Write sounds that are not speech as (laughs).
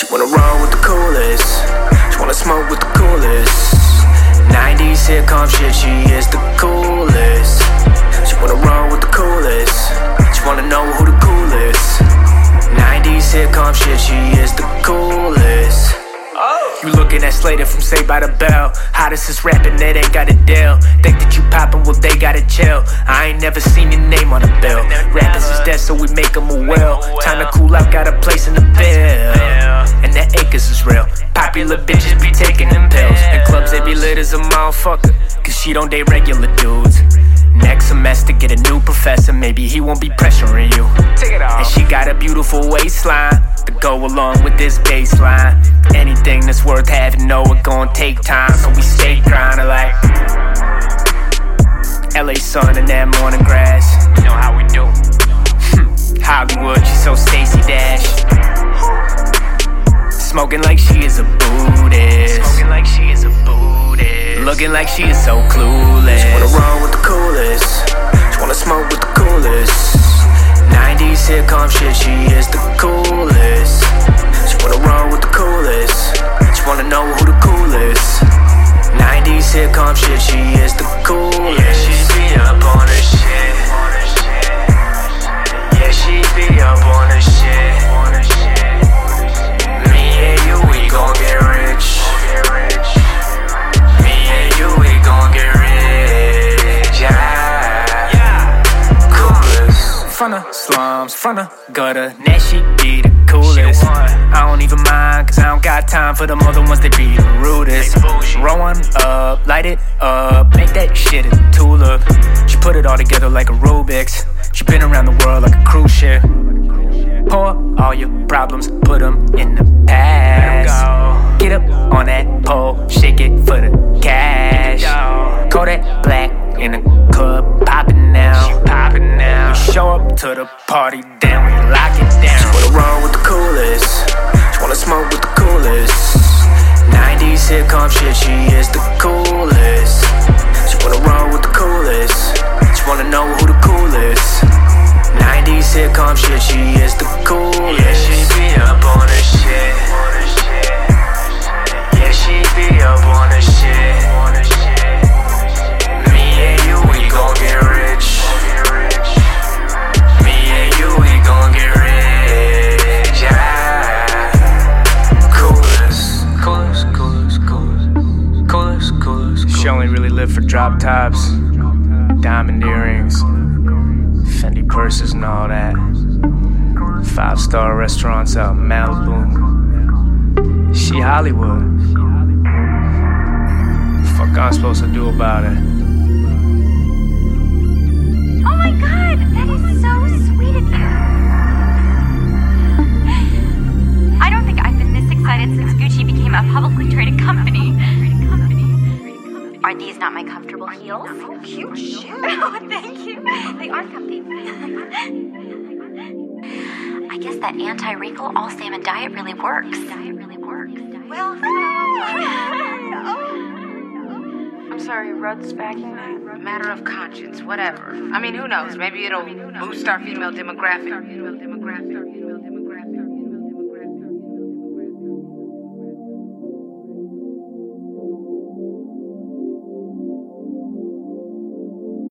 She wanna roll with the coolest. She wanna smoke with the coolest. 90s sitcom shit, she is the coolest. Looking at Slater from Saved by the Bell. Hottest is rapping, that ain't got a deal. Think that you poppin', well, they gotta chill. I ain't never seen your name on a bill. Rappers is dead, so we make them a will. Time to cool out, got a place in the bill. And that acres is real. Popular bitches be taking them pills. In clubs, they be lit as a motherfucker. Cause she don't date regular dudes. Next semester, get a new professor. Maybe he won't be pressuring you. And she got a beautiful waistline to go along with this baseline. Anything that's worth having, know it gon' take time. So we stay grinding like LA sun and that morning grass. You know how we do. Hmm, Hollywood, she's so Stacey Dash. Smoking like she is a Buddhist. Smoking like she is a Buddhist. Looking like she is so clueless. She wanna roll with the coolest. She wanna smoke with the coolest. 90s sitcom shit, she is the coolest. 90s shit, she is the coolest. Yeah, she be up on her shit. Yeah, she be up on her shit. Me and you, we gon' get rich. Me and you, we gon' get rich. Yeah. Coolest. From the slums, from the gutter, now she be the coolest. I don't even mind, cause I don't got time for them other ones that be the rudest. Roll one up, light it up, make that shit a tulip. She put it all together like a Rubik's. She been around the world like a cruise ship. Pour all your problems, put them in the past. Get up on that pole, shake it for the cash. Call that black in the club, poppin' now. She poppin' now. We show up to the party, then we lock it down. She wanna roll with the coolest. She wanna smoke with the coolest. 90s sitcom shit, she is the coolest. For drop tops, diamond earrings, Fendi purses, and all that. Five star restaurants out Malibu. She Hollywood. The fuck I'm supposed to do about it? Not my comfortable heels? (laughs) Oh, cute shoes. Oh, thank you. They are comfy. I guess that anti-wrinkle all salmon diet really works. Diet really works. Well, (laughs) I'm sorry, Rudd's backing me. Matter of conscience, whatever. I mean, who knows? Maybe it'll boost our female demographic.